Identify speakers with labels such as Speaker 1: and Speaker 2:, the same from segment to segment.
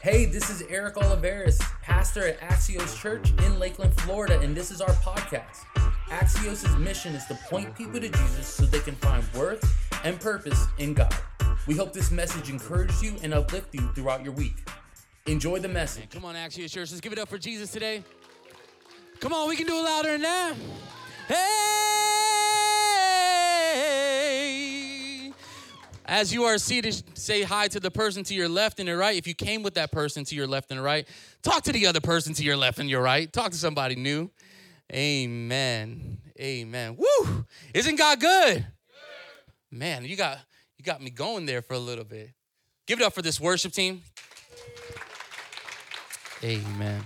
Speaker 1: Hey, this is Eric Oliveris, pastor at Axios Church in Lakeland, Florida, and this is our podcast. Axios' mission is to point people to Jesus so they can find worth and purpose in God. We hope this message encourages you and uplifts you throughout your week. Enjoy the message.
Speaker 2: Come on, Axios Church. Let's give it up for Jesus today. Come on, we can do it louder than that. Hey! As you are seated, say hi to the person to your left and your right. If you came with that person to your left and right, talk to the other person to your left and your right. Talk to somebody new. Amen. Amen. Woo! Isn't God good? Man, you got you got me going there for a little bit. Give it up for this worship team. Amen.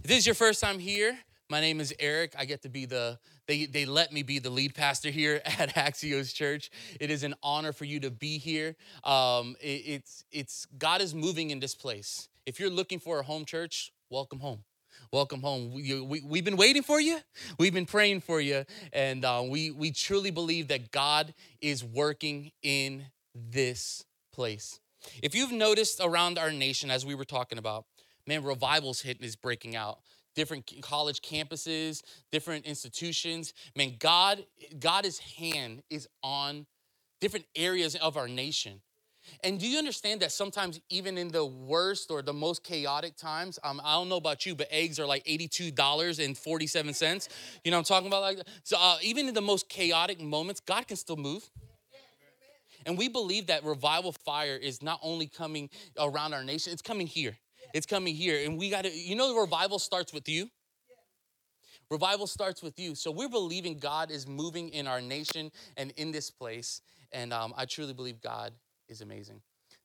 Speaker 2: If this is your first time here, my name is Eric. I get to be the, they, they let me be the lead pastor here at Axios Church. It is an honor for you to be here. Um, it, it's, it's, God is moving in this place. If you're looking for a home church, welcome home. Welcome home. We, we, we've been waiting for you. We've been praying for you. And uh, we, we truly believe that God is working in this place. If you've noticed around our nation, as we were talking about, man, revivals hit is breaking out. Different college campuses, different institutions. Man, God, God's hand is on different areas of our nation. And do you understand that sometimes, even in the worst or the most chaotic times, um, I don't know about you, but eggs are like $82.47. You know I'm talking about? Like? So, uh, even in the most chaotic moments, God can still move. And we believe that revival fire is not only coming around our nation, it's coming here. It's coming here. And we got to, you know, the revival starts with you. Revival starts with you. So we're believing God is moving in our nation and in this place. And um, I truly believe God is amazing.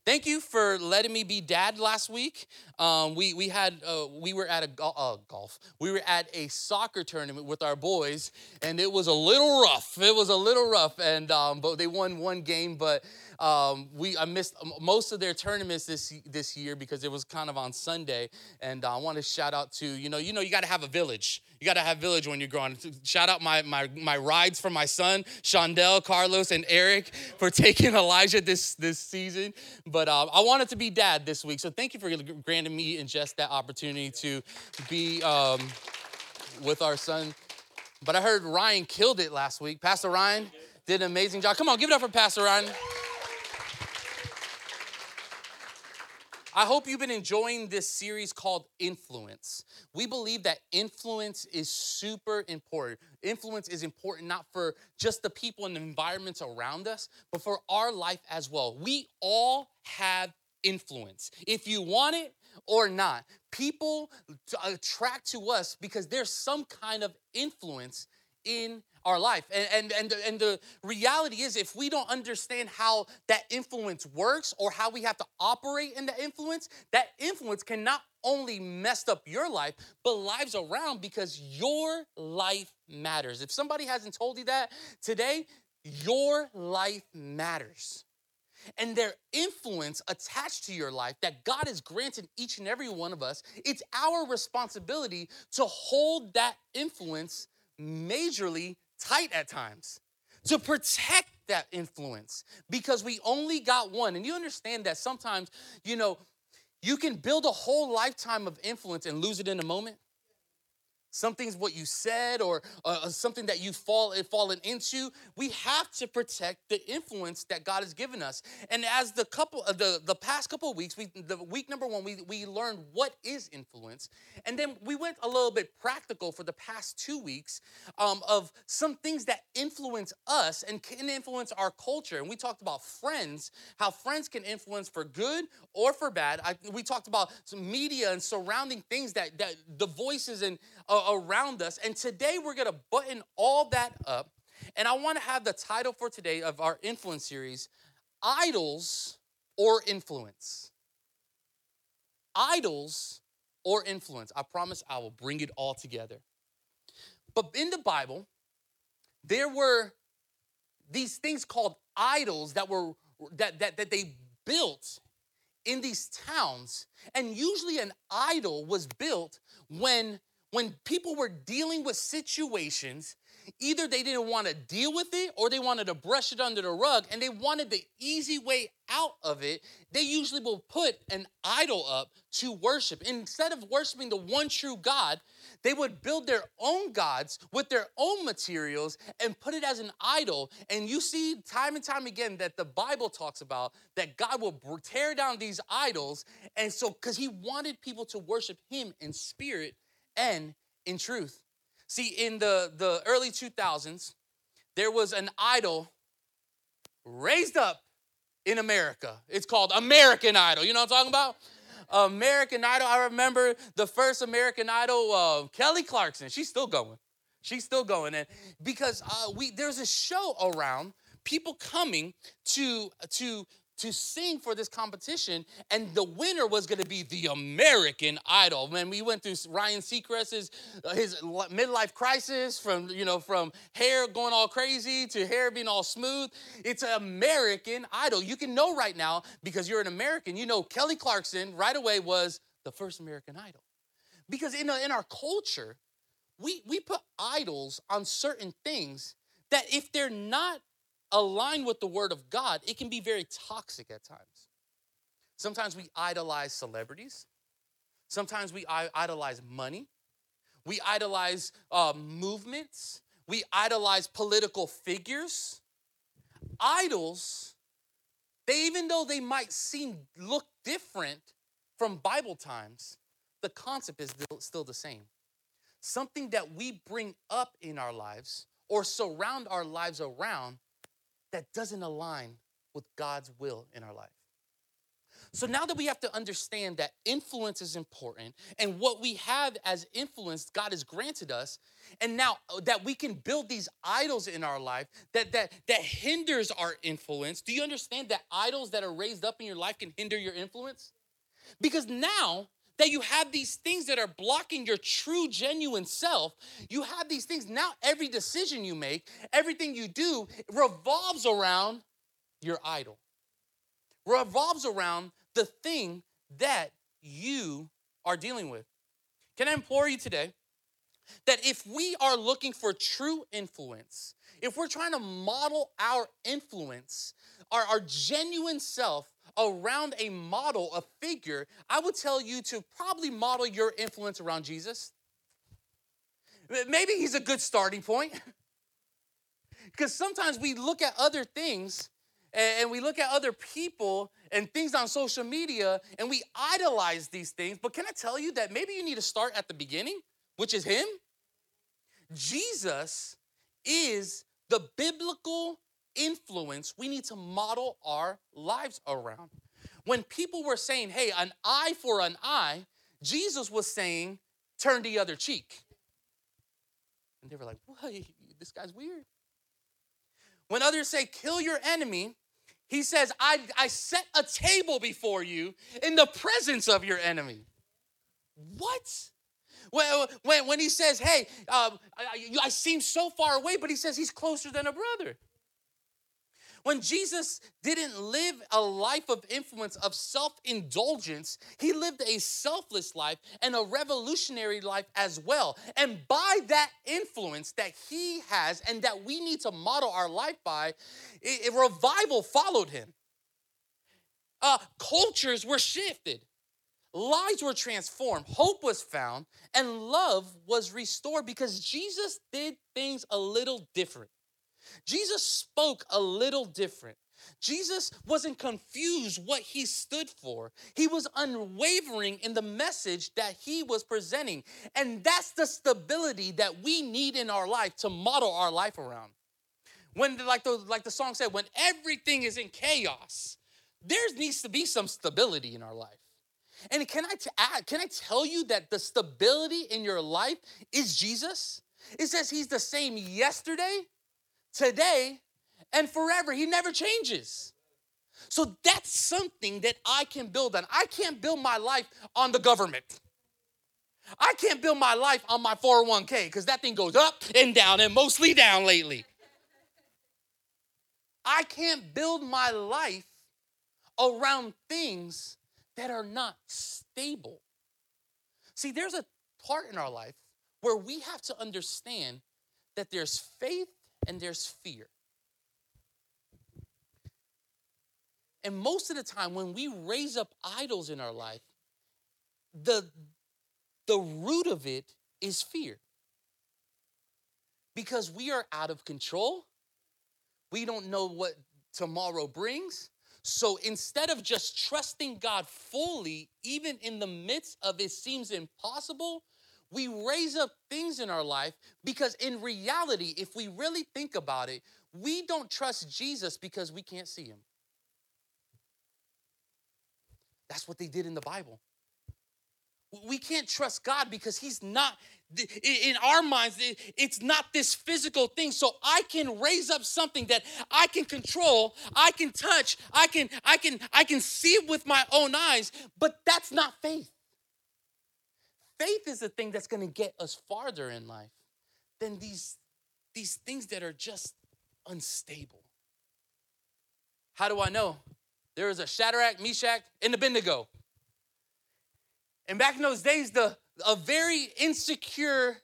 Speaker 2: Thank you for letting me be dad last week. Um, we we had uh, we were at a go- uh, golf. We were at a soccer tournament with our boys, and it was a little rough. It was a little rough, and um, but they won one game. But um, we I missed most of their tournaments this this year because it was kind of on Sunday. And uh, I want to shout out to you know you know you got to have a village. You got to have village when you're growing. Shout out my my my rides for my son, Shondell, Carlos, and Eric for taking Elijah this this season. But uh, I wanted to be dad this week, so thank you for granting me and just that opportunity to be um, with our son. But I heard Ryan killed it last week. Pastor Ryan did an amazing job. Come on, give it up for Pastor Ryan. I hope you've been enjoying this series called Influence. We believe that influence is super important. Influence is important not for just the people and the environments around us, but for our life as well. We all have influence, if you want it or not. People attract to us because there's some kind of influence in our life. And, and, and, the, and the reality is, if we don't understand how that influence works or how we have to operate in the influence, that influence can not only mess up your life, but lives around because your life matters. If somebody hasn't told you that today, your life matters. And their influence attached to your life that God has granted each and every one of us, it's our responsibility to hold that influence majorly tight at times to protect that influence because we only got one. And you understand that sometimes, you know, you can build a whole lifetime of influence and lose it in a moment something's what you said or uh, uh, something that you've fall, fallen into we have to protect the influence that god has given us. And as the couple uh, the, the past couple of weeks we the week number one we, we learned what is influence. And then we went a little bit practical for the past two weeks um, of some things that influence us and can influence our culture. And we talked about friends how friends can influence for good or for bad. I, we talked about some media and surrounding things that, that the voices and uh, around us. And today we're going to button all that up. And I want to have the title for today of our influence series Idols or Influence. Idols or influence. I promise I will bring it all together. But in the Bible, there were these things called idols that were that, that, that they built in these towns. And usually an idol was built when when people were dealing with situations either they didn't want to deal with it or they wanted to brush it under the rug and they wanted the easy way out of it, they usually will put an idol up to worship. Instead of worshiping the one true God, they would build their own gods with their own materials and put it as an idol. And you see time and time again that the Bible talks about that God will tear down these idols. And so, because he wanted people to worship him in spirit and in truth. See, in the, the early 2000s, there was an idol raised up in America. It's called American Idol. You know what I'm talking about? American Idol. I remember the first American Idol, uh, Kelly Clarkson. She's still going. She's still going, and because uh, we there's a show around people coming to to to sing for this competition, and the winner was going to be the American Idol. Man, we went through Ryan Seacrest's uh, his midlife crisis, from you know from hair going all crazy to hair being all smooth, it's an American Idol. You can know right now because you're an American. You know Kelly Clarkson right away was the first American Idol, because in a, in our culture, we we put idols on certain things that if they're not aligned with the word of God, it can be very toxic at times. Sometimes we idolize celebrities. Sometimes we idolize money. We idolize uh, movements. We idolize political figures. Idols, they even though they might seem look different from Bible times, the concept is still the same. Something that we bring up in our lives or surround our lives around that doesn't align with God's will in our life. So now that we have to understand that influence is important and what we have as influence God has granted us, and now uh, that we can build these idols in our life that that that hinders our influence. Do you understand that idols that are raised up in your life can hinder your influence? Because now that you have these things that are blocking your true, genuine self. You have these things. Now, every decision you make, everything you do revolves around your idol, revolves around the thing that you are dealing with. Can I implore you today that if we are looking for true influence, if we're trying to model our influence, our, our genuine self, around a model, a figure, I would tell you to probably model your influence around Jesus. Maybe he's a good starting point. Because sometimes we look at other things and we look at other people and things on social media and we idolize these things. But can I tell you that maybe you need to start at the beginning, which is Him? Jesus is the biblical influence we need to model our lives around. When people were saying, hey, an eye for an eye, Jesus was saying, turn the other cheek. And they were like, what? This guy's weird. When others say, kill your enemy, he says, I, I set a table before you in the presence of your enemy. What? When, when, when he says, hey, um, I, I seem so far away, but he says he's closer than a brother. When Jesus didn't live a life of influence, of self indulgence, he lived a selfless life and a revolutionary life as well. And by that influence that he has and that we need to model our life by, a revival followed him. Uh, cultures were shifted. Lives were transformed, hope was found, and love was restored because Jesus did things a little different. Jesus spoke a little different. Jesus wasn't confused what he stood for. He was unwavering in the message that he was presenting. And that's the stability that we need in our life to model our life around. When like the like the song said, when everything is in chaos, there needs to be some stability in our life. And can I, t- can I tell you that the stability in your life is Jesus? It says he's the same yesterday, today, and forever. He never changes. So that's something that I can build on. I can't build my life on the government. I can't build my life on my 401k because that thing goes up and down and mostly down lately. I can't build my life around things that are not stable. See, there's a part in our life where we have to understand that there's faith and there's fear. And most of the time, when we raise up idols in our life, the, the root of it is fear. Because we are out of control. We don't know what tomorrow brings. So instead of just trusting God fully, even in the midst of it seems impossible, we raise up things in our life because in reality, if we really think about it, we don't trust Jesus because we can't see him. That's what they did in the Bible. We can't trust God because He's not, in our minds, it's not this physical thing. So I can raise up something that I can control, I can touch, I can, I can, I can see with my own eyes, but that's not faith. Faith is the thing that's gonna get us farther in life than these, these things that are just unstable. How do I know? There was a Shadrach, Meshach, and Abednego. And back in those days, the a very insecure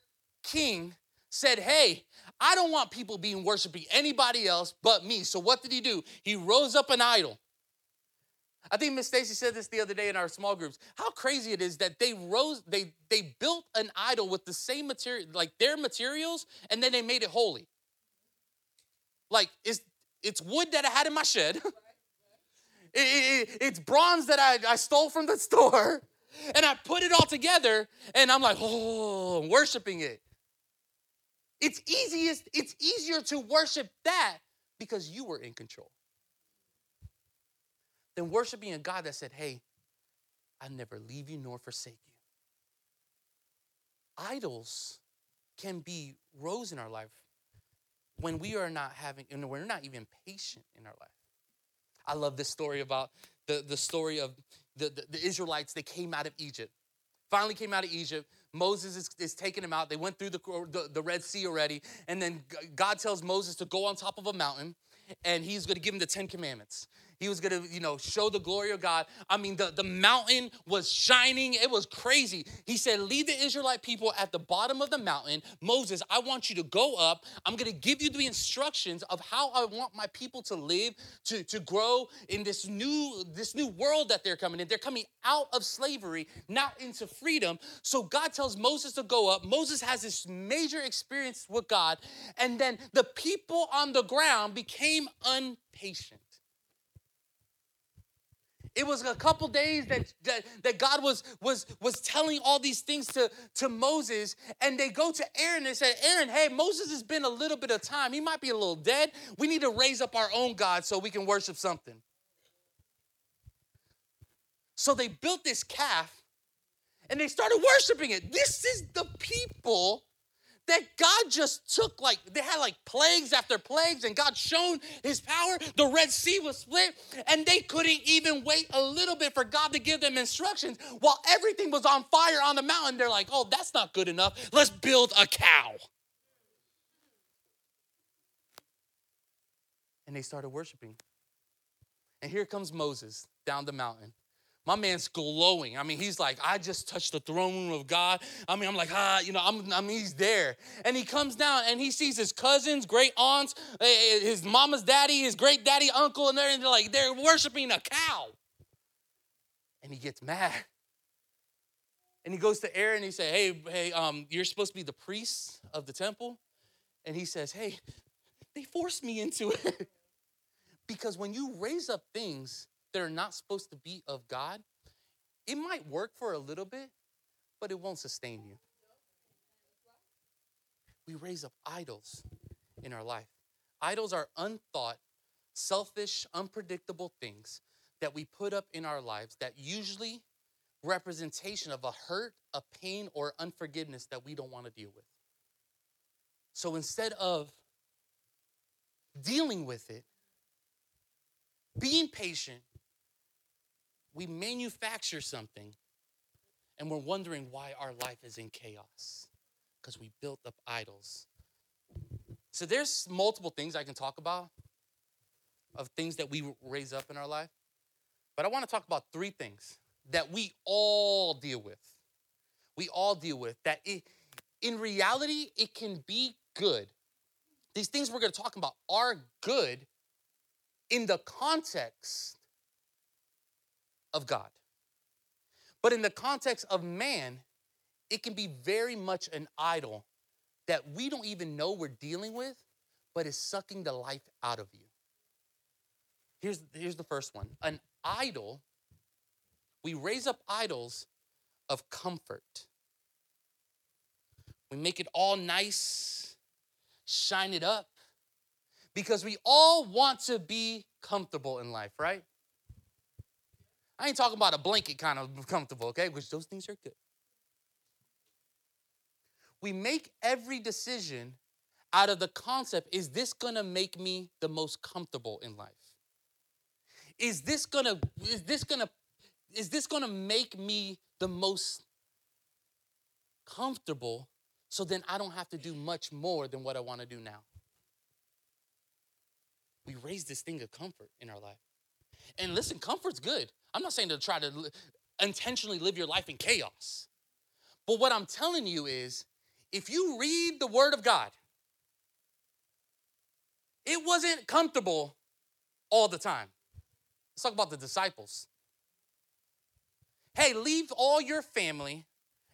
Speaker 2: king said, Hey, I don't want people being worshiping anybody else but me. So what did he do? He rose up an idol. I think Miss Stacy said this the other day in our small groups. How crazy it is that they rose, they they built an idol with the same material, like their materials, and then they made it holy. Like it's it's wood that I had in my shed. It, it, it's bronze that I, I stole from the store. And I put it all together and I'm like, oh, I'm worshiping it. It's easiest, it's easier to worship that because you were in control than worshiping a God that said, hey, I never leave you nor forsake you. Idols can be rose in our life when we are not having, and we're not even patient in our life. I love this story about the, the story of the, the, the Israelites. They came out of Egypt. Finally came out of Egypt. Moses is, is taking them out. They went through the, the, the Red Sea already. And then God tells Moses to go on top of a mountain and he's going to give him the Ten Commandments. He was gonna, you know, show the glory of God. I mean, the, the mountain was shining. It was crazy. He said, Leave the Israelite people at the bottom of the mountain. Moses, I want you to go up. I'm gonna give you the instructions of how I want my people to live, to, to grow in this new, this new world that they're coming in. They're coming out of slavery, now into freedom. So God tells Moses to go up. Moses has this major experience with God, and then the people on the ground became impatient. It was a couple days that, that, that God was, was, was telling all these things to, to Moses, and they go to Aaron and said, Aaron, hey, Moses has been a little bit of time. He might be a little dead. We need to raise up our own God so we can worship something. So they built this calf and they started worshiping it. This is the people that God just took like they had like plagues after plagues and God shown his power. The Red Sea was split and they couldn't even wait a little bit for God to give them instructions while everything was on fire on the mountain. They're like, "Oh, that's not good enough. Let's build a cow." And they started worshiping. And here comes Moses down the mountain. My man's glowing. I mean, he's like, I just touched the throne room of God. I mean, I'm like, ah, you know, I'm, I mean, he's there. And he comes down and he sees his cousins, great aunts, eh, eh, his mama's daddy, his great daddy, uncle, and they're, and they're like, they're worshiping a cow. And he gets mad. And he goes to Aaron and he says, Hey, hey, um, you're supposed to be the priest of the temple. And he says, Hey, they forced me into it. because when you raise up things that are not supposed to be of God, it might work for a little bit, but it won't sustain you. We raise up idols in our life. Idols are unthought, selfish, unpredictable things that we put up in our lives that usually representation of a hurt, a pain, or unforgiveness that we don't want to deal with. So instead of dealing with it, being patient, we manufacture something and we're wondering why our life is in chaos because we built up idols. So there's multiple things I can talk about of things that we raise up in our life. But I want to talk about three things that we all deal with. We all deal with that it, in reality it can be good these things we're going to talk about are good in the context of God. But in the context of man, it can be very much an idol that we don't even know we're dealing with, but is sucking the life out of you. Here's, here's the first one an idol, we raise up idols of comfort. We make it all nice, shine it up, because we all want to be comfortable in life, right? I ain't talking about a blanket kind of comfortable, okay? Which those things are good. We make every decision out of the concept is this gonna make me the most comfortable in life? Is this gonna, is this gonna, is this gonna make me the most comfortable so then I don't have to do much more than what I wanna do now? We raise this thing of comfort in our life. And listen, comfort's good. I'm not saying to try to intentionally live your life in chaos. But what I'm telling you is if you read the Word of God, it wasn't comfortable all the time. Let's talk about the disciples. Hey, leave all your family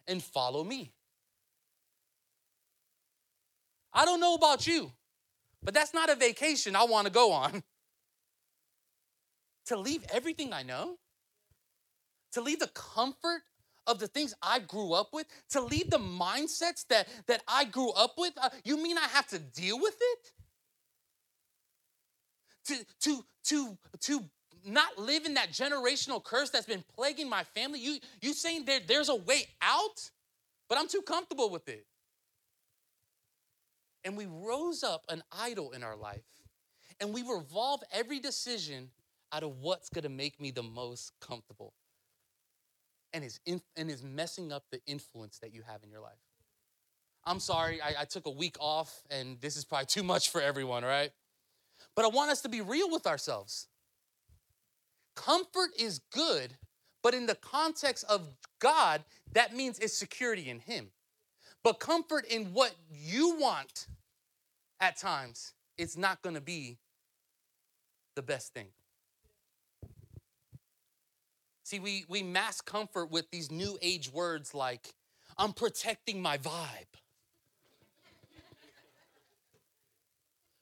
Speaker 2: and follow me. I don't know about you, but that's not a vacation I want to go on. to leave everything I know, to leave the comfort of the things I grew up with, to leave the mindsets that, that I grew up with. Uh, you mean I have to deal with it? To, to, to, to not live in that generational curse that's been plaguing my family? You, you saying there, there's a way out? But I'm too comfortable with it. And we rose up an idol in our life. And we revolve every decision out of what's gonna make me the most comfortable. And is, in, and is messing up the influence that you have in your life. I'm sorry, I, I took a week off, and this is probably too much for everyone, right? But I want us to be real with ourselves. Comfort is good, but in the context of God, that means it's security in Him. But comfort in what you want at times, it's not gonna be the best thing. See, we, we mask comfort with these new age words like, I'm protecting my vibe.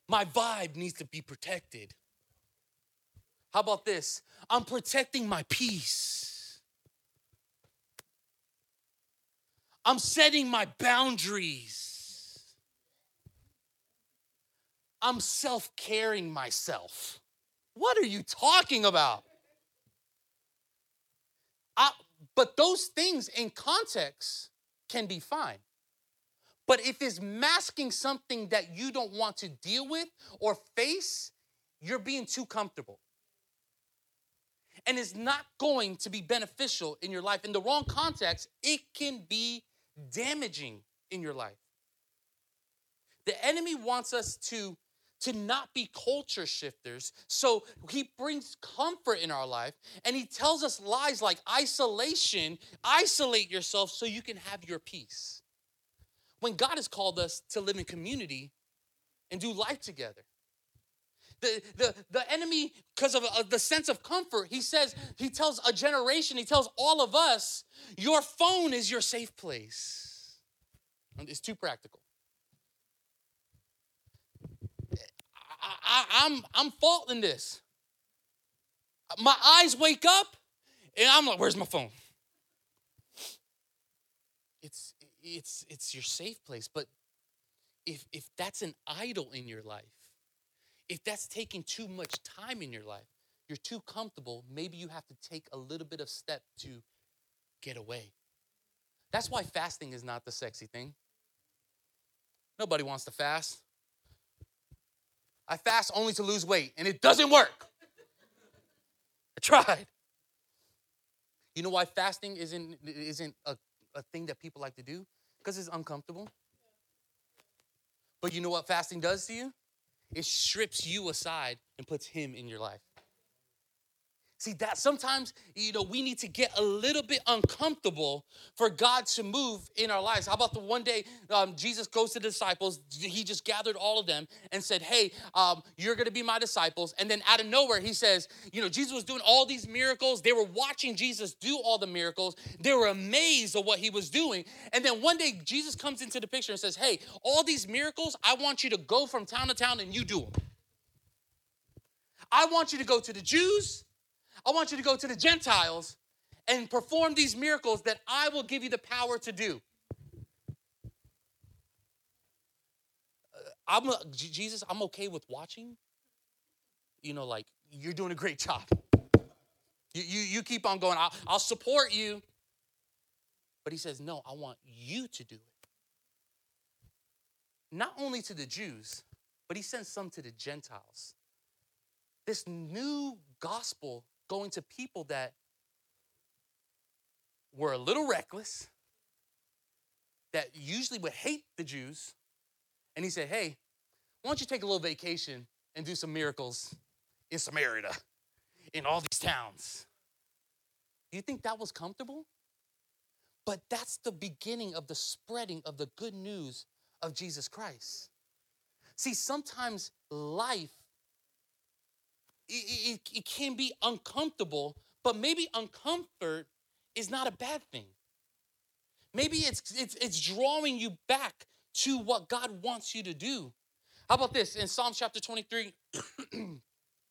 Speaker 2: My vibe needs to be protected. How about this? I'm protecting my peace. I'm setting my boundaries. I'm self caring myself. What are you talking about? I, but those things in context can be fine. But if it's masking something that you don't want to deal with or face, you're being too comfortable. And it's not going to be beneficial in your life. In the wrong context, it can be damaging in your life. The enemy wants us to to not be culture shifters. So he brings comfort in our life and he tells us lies like isolation, isolate yourself so you can have your peace. When God has called us to live in community and do life together. The, the, the enemy, because of, of the sense of comfort, he says, he tells a generation, he tells all of us, your phone is your safe place. It's too practical. I, I'm I'm faulting this. My eyes wake up, and I'm like, "Where's my phone?" It's it's it's your safe place, but if if that's an idol in your life, if that's taking too much time in your life, you're too comfortable. Maybe you have to take a little bit of step to get away. That's why fasting is not the sexy thing. Nobody wants to fast. I fast only to lose weight, and it doesn't work. I tried. You know why fasting isn't, isn't a, a thing that people like to do? Because it's uncomfortable. But you know what fasting does to you? It strips you aside and puts Him in your life. See that sometimes you know we need to get a little bit uncomfortable for God to move in our lives. How about the one day um, Jesus goes to the disciples? He just gathered all of them and said, "Hey, um, you're going to be my disciples." And then out of nowhere, he says, "You know, Jesus was doing all these miracles. They were watching Jesus do all the miracles. They were amazed at what he was doing. And then one day, Jesus comes into the picture and says, "Hey, all these miracles, I want you to go from town to town and you do them. I want you to go to the Jews." I want you to go to the Gentiles and perform these miracles that I will give you the power to do. Uh, I'm Jesus, I'm okay with watching. You know, like you're doing a great job. You, you, you keep on going. I'll, I'll support you. But he says, No, I want you to do it. Not only to the Jews, but he sends some to the Gentiles. This new gospel going to people that were a little reckless, that usually would hate the Jews. And he said, Hey, why don't you take a little vacation and do some miracles in Samaria, in all these towns? Do you think that was comfortable? But that's the beginning of the spreading of the good news of Jesus Christ. See, sometimes life it, it, it can be uncomfortable, but maybe uncomfort is not a bad thing. Maybe it's, it's, it's drawing you back to what God wants you to do. How about this? In Psalm chapter 23,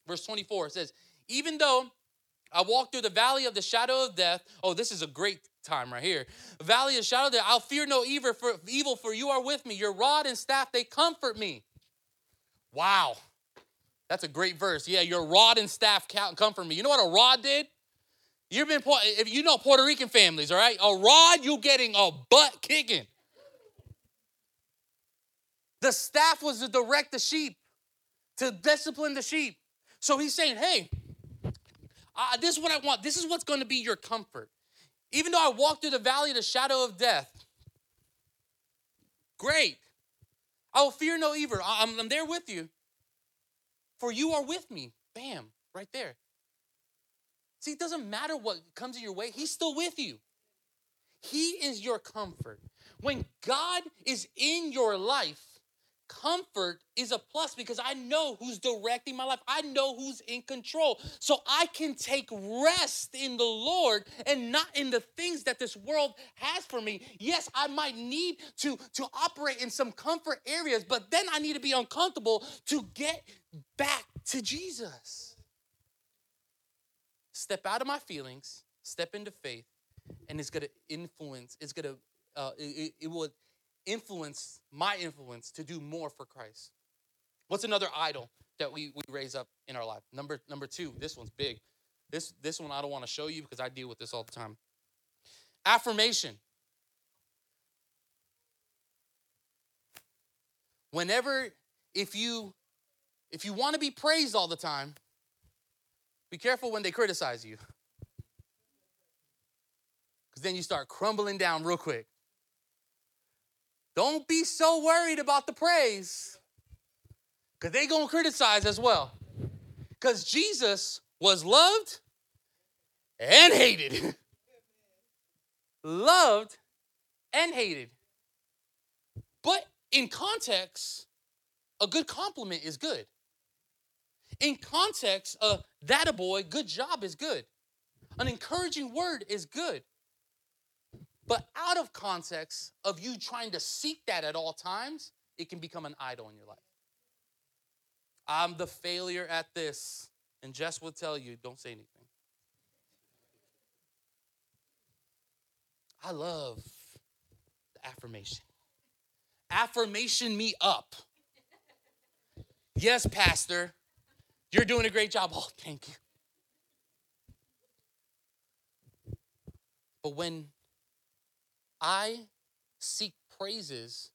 Speaker 2: verse 24, it says, Even though I walk through the valley of the shadow of death, oh, this is a great time right here. Valley of shadow of death, I'll fear no evil for, evil, for you are with me. Your rod and staff, they comfort me. Wow. That's a great verse. Yeah, your rod and staff count comfort me. You know what a rod did? You've been, if you know Puerto Rican families, all right? A rod, you getting a butt kicking. The staff was to direct the sheep, to discipline the sheep. So he's saying, hey, uh, this is what I want. This is what's going to be your comfort. Even though I walk through the valley of the shadow of death, great. I will fear no evil. I'm, I'm there with you for you are with me. Bam, right there. See, it doesn't matter what comes in your way, He's still with you. He is your comfort. When God is in your life, comfort is a plus because I know who's directing my life. I know who's in control. So I can take rest in the Lord and not in the things that this world has for me. Yes, I might need to, to operate in some comfort areas, but then I need to be uncomfortable to get back to Jesus. Step out of my feelings, step into faith, and it's gonna influence, it's gonna, uh, it, it will influence my influence to do more for Christ. What's another idol that we, we raise up in our life? Number number two, this one's big. This this one I don't want to show you because I deal with this all the time. Affirmation. Whenever if you if you want to be praised all the time, be careful when they criticize you. Because then you start crumbling down real quick. Don't be so worried about the praise, because they're going to criticize as well. Because Jesus was loved and hated. loved and hated. But in context, a good compliment is good. In context, uh, that a boy, good job is good. An encouraging word is good. But out of context of you trying to seek that at all times, it can become an idol in your life. I'm the failure at this. And Jess will tell you, don't say anything. I love the affirmation. Affirmation me up. Yes, Pastor, you're doing a great job. Oh, thank you. But when I seek praises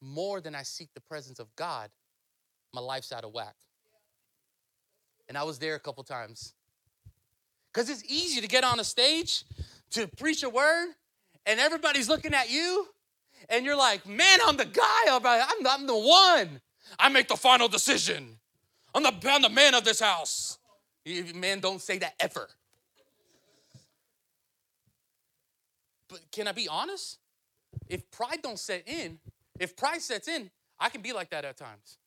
Speaker 2: more than I seek the presence of God, my life's out of whack. And I was there a couple times. Because it's easy to get on a stage to preach a word, and everybody's looking at you, and you're like, man, I'm the guy, I'm, I'm the one. I make the final decision. I'm the, I'm the man of this house. Man, don't say that ever. But can I be honest? If pride don't set in, if pride sets in, I can be like that at times.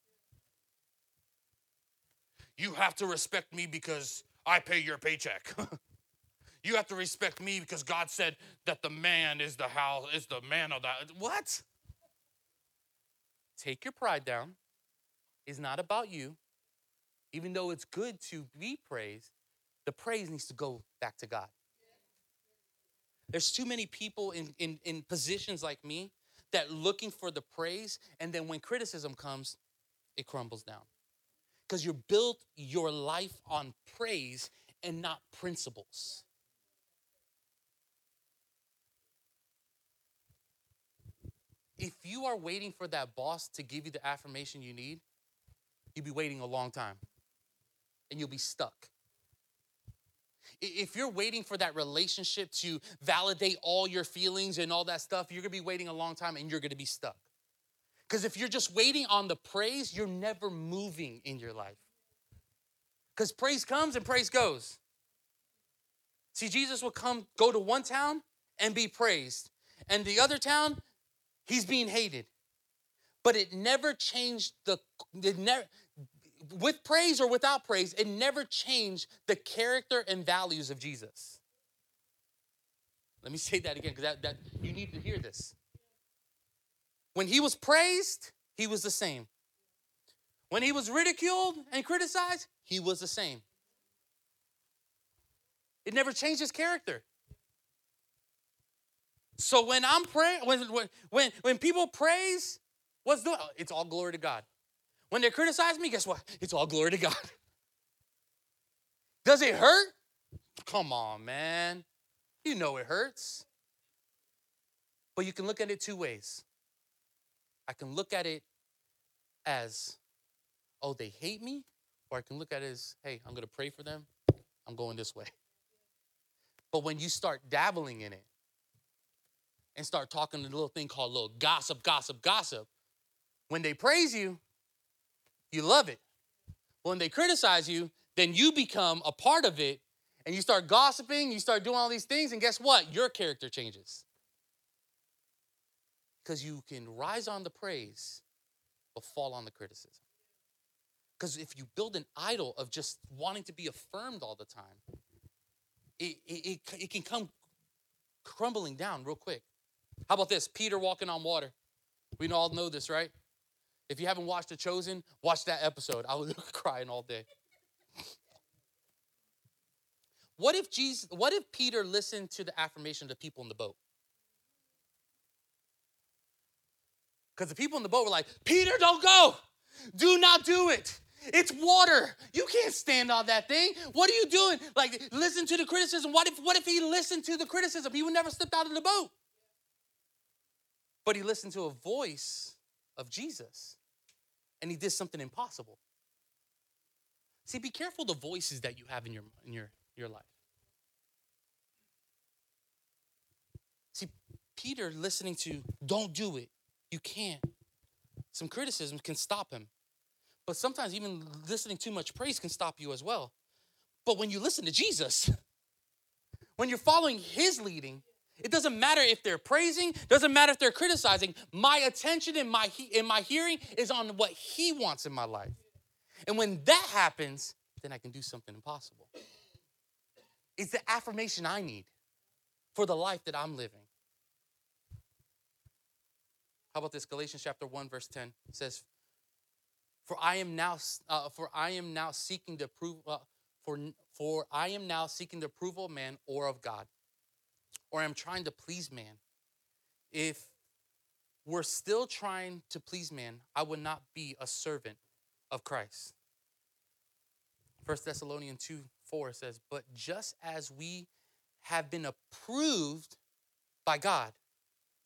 Speaker 2: You have to respect me because I pay your paycheck. you have to respect me because God said that the man is the house is the man of that. What? Take your pride down. It's not about you. Even though it's good to be praised, the praise needs to go back to God. There's too many people in, in, in positions like me that looking for the praise, and then when criticism comes, it crumbles down. Because you built your life on praise and not principles. If you are waiting for that boss to give you the affirmation you need, you'll be waiting a long time and you'll be stuck. If you're waiting for that relationship to validate all your feelings and all that stuff, you're gonna be waiting a long time and you're gonna be stuck. Because if you're just waiting on the praise, you're never moving in your life. Because praise comes and praise goes. See, Jesus will come, go to one town and be praised, and the other town, he's being hated. But it never changed the, it never, with praise or without praise, it never changed the character and values of Jesus. Let me say that again because that, that you need to hear this. When he was praised, he was the same. When he was ridiculed and criticized, he was the same. It never changed his character. So when I'm praying, when, when, when, people praise, what's doing? It's all glory to God. When they criticize me, guess what? It's all glory to God. Does it hurt? Come on, man. You know it hurts. But you can look at it two ways. I can look at it as, oh, they hate me, or I can look at it as, hey, I'm going to pray for them. I'm going this way. But when you start dabbling in it and start talking a little thing called little gossip, gossip, gossip, when they praise you, you love it. When they criticize you, then you become a part of it and you start gossiping, you start doing all these things, and guess what? Your character changes. Because you can rise on the praise, but fall on the criticism. Because if you build an idol of just wanting to be affirmed all the time, it, it, it, it can come crumbling down real quick. How about this? Peter walking on water. We all know this, right? If you haven't watched The Chosen, watch that episode. I was crying all day. What if Jesus, what if Peter listened to the affirmation of the people in the boat? Because the people in the boat were like, Peter, don't go. Do not do it. It's water. You can't stand on that thing. What are you doing? Like, listen to the criticism. What if, what if he listened to the criticism? He would never step out of the boat. But he listened to a voice of Jesus and he did something impossible. See, be careful the voices that you have in your, in your, your life. See, Peter listening to, don't do it, you can't. Some criticism can stop him. But sometimes even listening too much praise can stop you as well. But when you listen to Jesus, when you're following his leading, it doesn't matter if they're praising, doesn't matter if they're criticizing. My attention and my in my hearing is on what he wants in my life. And when that happens, then I can do something impossible. It's the affirmation I need for the life that I'm living. How about this? Galatians chapter 1 verse 10 says for I am now uh, for I am now seeking the approval uh, for for I am now seeking the approval of man or of God or I'm trying to please man. If we're still trying to please man, I would not be a servant of Christ. 1 Thessalonians 2 4 says, But just as we have been approved by God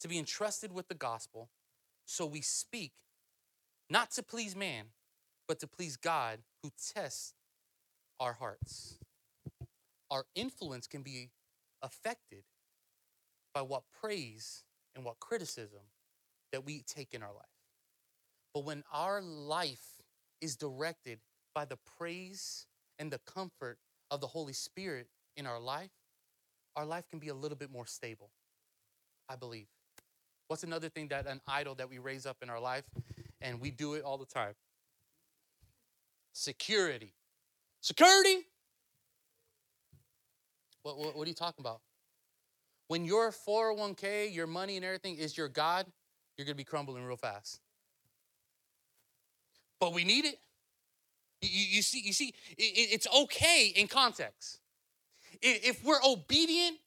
Speaker 2: to be entrusted with the gospel, so we speak, not to please man, but to please God who tests our hearts. Our influence can be affected by what praise and what criticism that we take in our life. But when our life is directed by the praise and the comfort of the Holy Spirit in our life, our life can be a little bit more stable, I believe. What's another thing that an idol that we raise up in our life? And we do it all the time security. Security? What, what, what are you talking about? When your 401k, your money, and everything is your God, you're going to be crumbling real fast. But we need it. You, you see, you see, it, it's okay in context. If we're obedient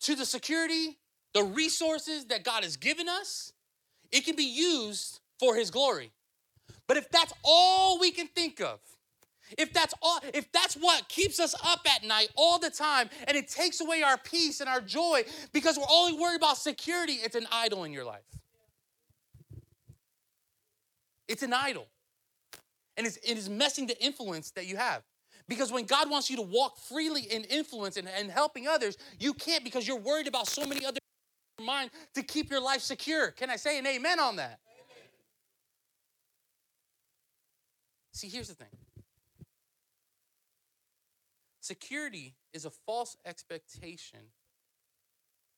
Speaker 2: to the security, the resources that God has given us, it can be used for His glory. But if that's all we can think of, if that's all if that's what keeps us up at night all the time and it takes away our peace and our joy because we're only worried about security it's an idol in your life. It's an idol. And it's, it is messing the influence that you have. Because when god wants you to walk freely in influence and, and helping others you can't because you're worried about so many other mind to keep your life secure. Can i say an amen on that? Amen. see here's the thing Security is a false expectation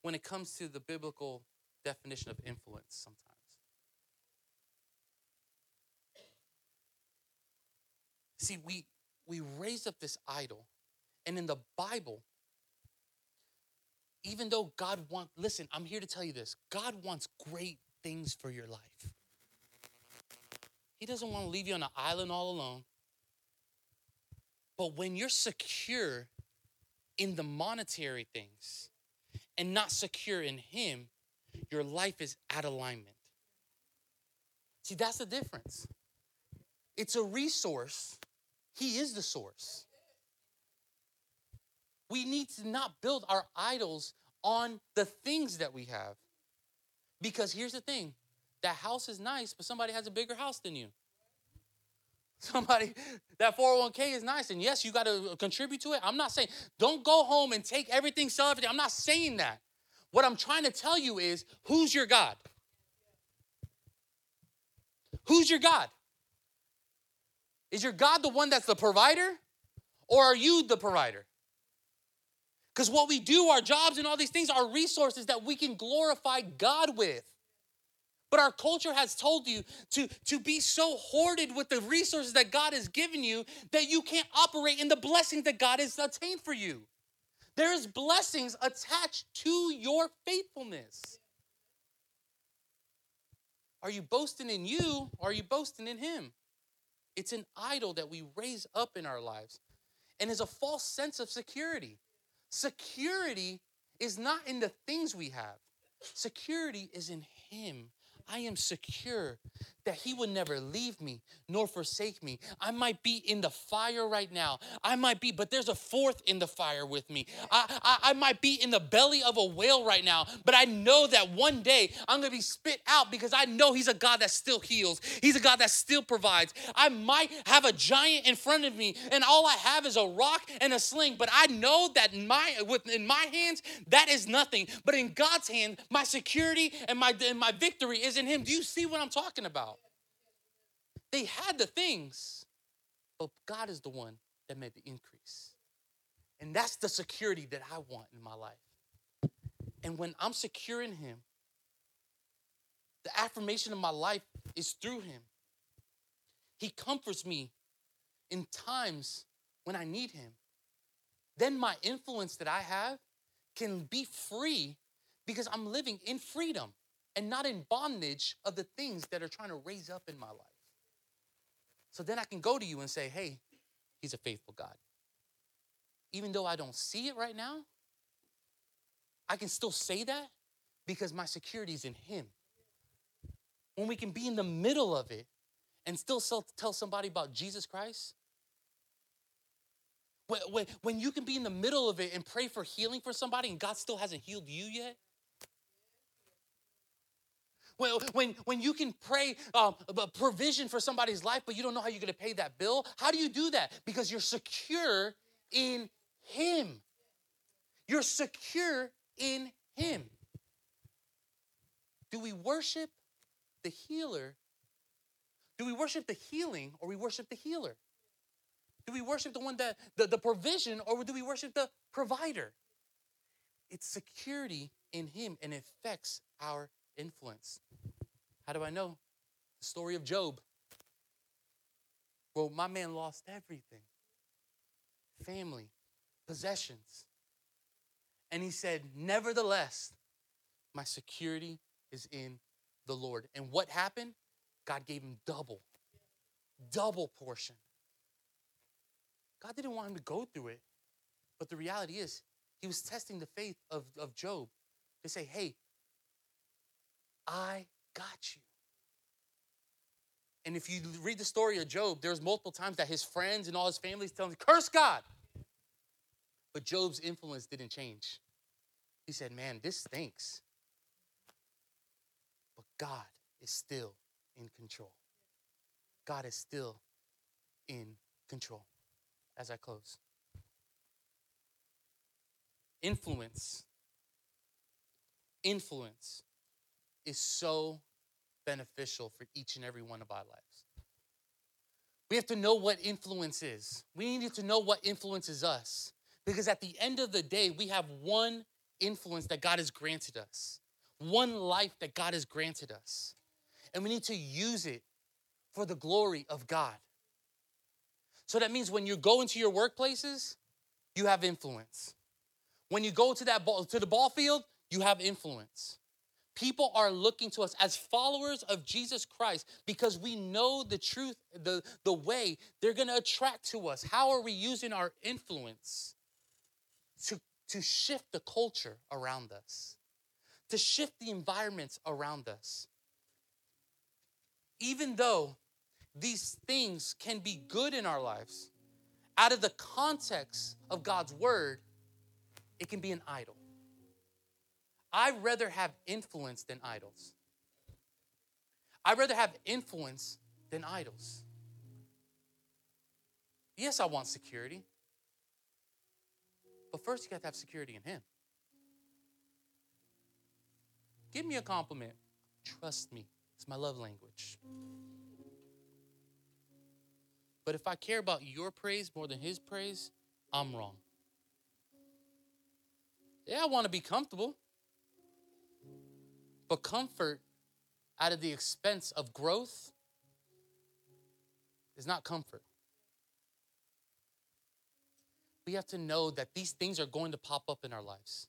Speaker 2: when it comes to the biblical definition of influence sometimes. See, we we raise up this idol, and in the Bible, even though God wants, listen, I'm here to tell you this God wants great things for your life. He doesn't want to leave you on an island all alone. But when you're secure in the monetary things and not secure in Him, your life is out of alignment. See, that's the difference. It's a resource, He is the source. We need to not build our idols on the things that we have. Because here's the thing that house is nice, but somebody has a bigger house than you. Somebody, that 401k is nice. And yes, you got to uh, contribute to it. I'm not saying, don't go home and take everything, sell everything. I'm not saying that. What I'm trying to tell you is, who's your God? Who's your God? Is your God the one that's the provider? Or are you the provider? Because what we do, our jobs and all these things, are resources that we can glorify God with. But our culture has told you to, to be so hoarded with the resources that God has given you that you can't operate in the blessings that God has attained for you. There's blessings attached to your faithfulness. Are you boasting in you or are you boasting in Him? It's an idol that we raise up in our lives and is a false sense of security. Security is not in the things we have, security is in Him I am secure that He would never leave me nor forsake me. I might be in the fire right now. I might be, but there's a fourth in the fire with me. I, I, I might be in the belly of a whale right now, but I know that one day I'm gonna be spit out because I know He's a God that still heals. He's a God that still provides. I might have a giant in front of me, and all I have is a rock and a sling, but I know that in my in my hands that is nothing. But in God's hand, my security and my and my victory is in Him. Do you see what I'm talking about? They had the things, but God is the one that made the increase. And that's the security that I want in my life. And when I'm secure in Him, the affirmation of my life is through Him. He comforts me in times when I need Him. Then my influence that I have can be free because I'm living in freedom and not in bondage of the things that are trying to raise up in my life. So then I can go to you and say, hey, he's a faithful God. Even though I don't see it right now, I can still say that because my security is in him. When we can be in the middle of it and still tell somebody about Jesus Christ, when, when, you can be in the middle of it and pray for healing for somebody and God still hasn't healed you yet, when, when, when you can pray um, a provision for somebody's life, but you don't know how you're going to pay that bill, how do you do that? Because you're secure in Him. You're secure in Him. Do we worship the healer? Do we worship the healing or we worship the healer? Do we worship the one that the, the provision or do we worship the provider? It's security in him and it affects our influence. How do I know? The story of Job. Well, my man lost everything family, possessions. And he said, Nevertheless, my security is in the Lord. And what happened? God gave him double, double portion. God didn't want him to go through it. But the reality is, he was testing the faith of, of Job to say, hey, I got you. And if you read the story of Job, there's multiple times that his friends and all his families tell him, curse God. But Job's influence didn't change. He said, man, this stinks. But God is still in control. God is still in control. As I close, influence, influence is so beneficial for each and every one of our lives. We have to know what influence is. We need to know what influences us. Because at the end of the day, we have one influence that God has granted us, one life that God has granted us and we need to use it for the glory of God. So that means when you go into your workplaces, you have influence. When you go to that ball, to the ball field, you have influence. People are looking to us as followers of Jesus Christ because we know the truth, the, the way they're gonna attract to us. How are we using our influence to, to shift the culture around us, to shift the environments around us? even though these things can be good in our lives, out of the context of God's word, it can be an idol. I'd rather have influence than idols. I'd rather have influence than idols. Yes, I want security. But first, you got to have security in Him. Give me a compliment. Trust me. It's my love language. But if I care about your praise more than his praise, I'm wrong. Yeah, I want to be comfortable. But comfort out of the expense of growth is not comfort. We have to know that these things are going to pop up in our lives.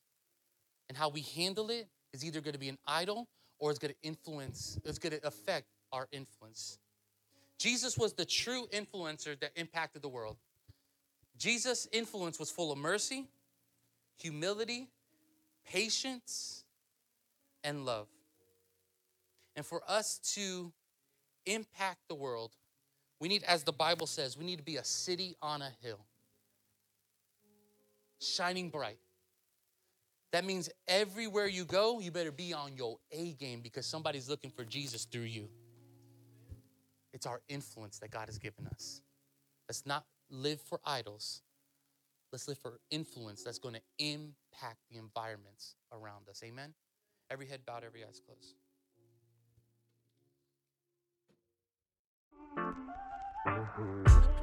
Speaker 2: And how we handle it is either going to be an idol or it's going to influence, it's going to affect our influence. Jesus was the true influencer that impacted the world. Jesus' influence was full of mercy, humility, patience, and love. And for us to impact the world, we need, as the Bible says, we need to be a city on a hill, shining bright. That means everywhere you go, you better be on your A game because somebody's looking for Jesus through you. It's our influence that God has given us. Let's not live for idols. Let's live for influence that's going to impact the environments around us. Amen? Every head bowed, every eyes closed. Mm-hmm.